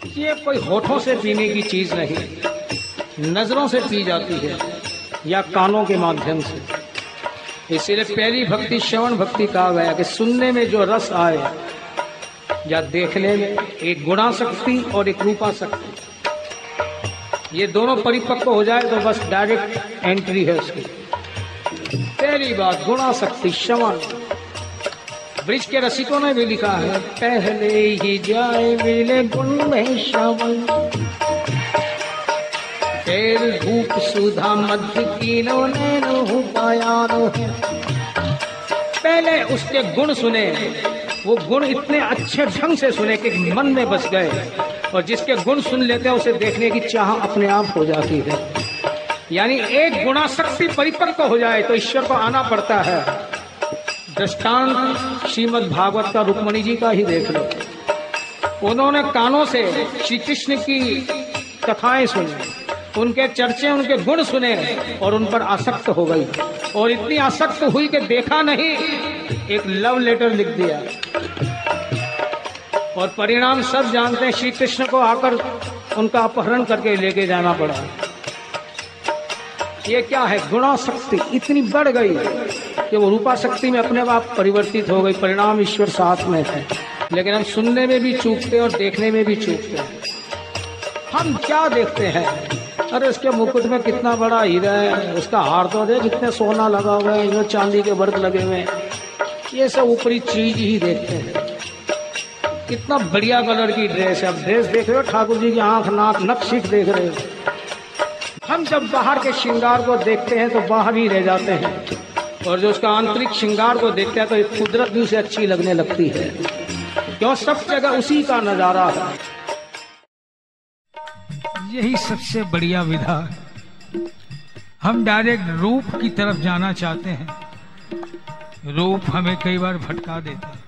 ये कोई होठों से पीने की चीज़ नहीं, नज़रों से पी जाती है या कानों के माध्यम से। इसीलिए पहली भक्ति, श्रवण भक्ति कहा गया कि सुनने में जो रस आए या देखने में एक गुणा शक्ति और एक रूपा शक्ति ये दोनों परिपक्व हो जाए तो बस डायरेक्ट एंट्री है उसकी पहली बात गुणा शक्ति श्रवण। ब्रिज के रसिकों ने भी लिखा है, पहले ही जाए मिले गुण में श्रवण। फिर भूप सुधा मध्य नैनो पायानो पहले उसके गुण सुने, वो गुण इतने अच्छे ढंग से सुने कि मन में बस गए। और जिसके गुण सुन लेते हैं, उसे देखने की चाह अपने आप हो जाती है। यानी एक गुणाशक्ति परिपक्व हो जाए तो ईश्वर को आना पड़ता है। दृष्टांत श्रीमद भागवत का रुक्मणी जी का ही देख लो। उन्होंने कानों से श्री कृष्ण की कथाएँ सुनी, उनके चर्चे, उनके गुण सुने और उन पर आसक्त हो गई। और इतनी आसक्त हुई कि देखा नहीं, एक लव लेटर लिख दिया। और परिणाम सब जानते हैं श्री कृष्ण को आकर उनका अपहरण करके लेके जाना पड़ा। ये क्या है? गुणा शक्ति इतनी बढ़ गई कि वो रूपा शक्ति में अपने आप परिवर्तित हो गई, परिणाम ईश्वर साथ में है। लेकिन हम सुनने में भी चूकते हैं और देखने में भी चूकते हैं। हम क्या देखते हैं? अरे उसके मुकुट में कितना बड़ा हीरा है, उसका हार तो देख कितने सोना लगा हुआ है जो चांदी के वर्क लगे हुए हैं। ये सब ऊपरी चीज़ ही देखते हैं। कितना बढ़िया कलर की ड्रेस है। अब ड्रेस देख रहे हो? ठाकुर जी की आँख, नाक नक सीख देख रहे हो। हम जब बाहर के श्रृंगार को देखते हैं तो बाहर ही रह जाते हैं। और जो उसका आंतरिक श्रृंगार को देखते हैं तो कुदरत भी उसे अच्छी लगने लगती है। क्यों? सब जगह उसी का नज़ारा है। यही सबसे बढ़िया विधा। है हम डायरेक्ट रूप की तरफ़ जाना चाहते हैं। रूप हमें कई बार भटका देता है।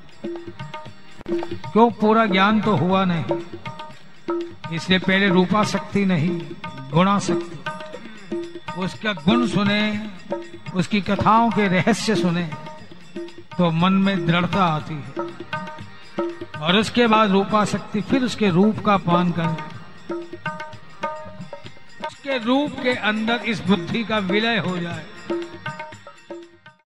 क्यों? पूरा ज्ञान तो हुआ नहीं। इसलिए पहले रूपा शक्ति नहीं, गुणा शक्ति। उसका गुण सुने, उसकी कथाओं के रहस्य सुने तो मन में दृढ़ता आती है। और उसके बाद रूपा शक्ति फिर उसके रूप का पान कर। उसके रूप के अंदर इस बुद्धि का विलय हो जाए।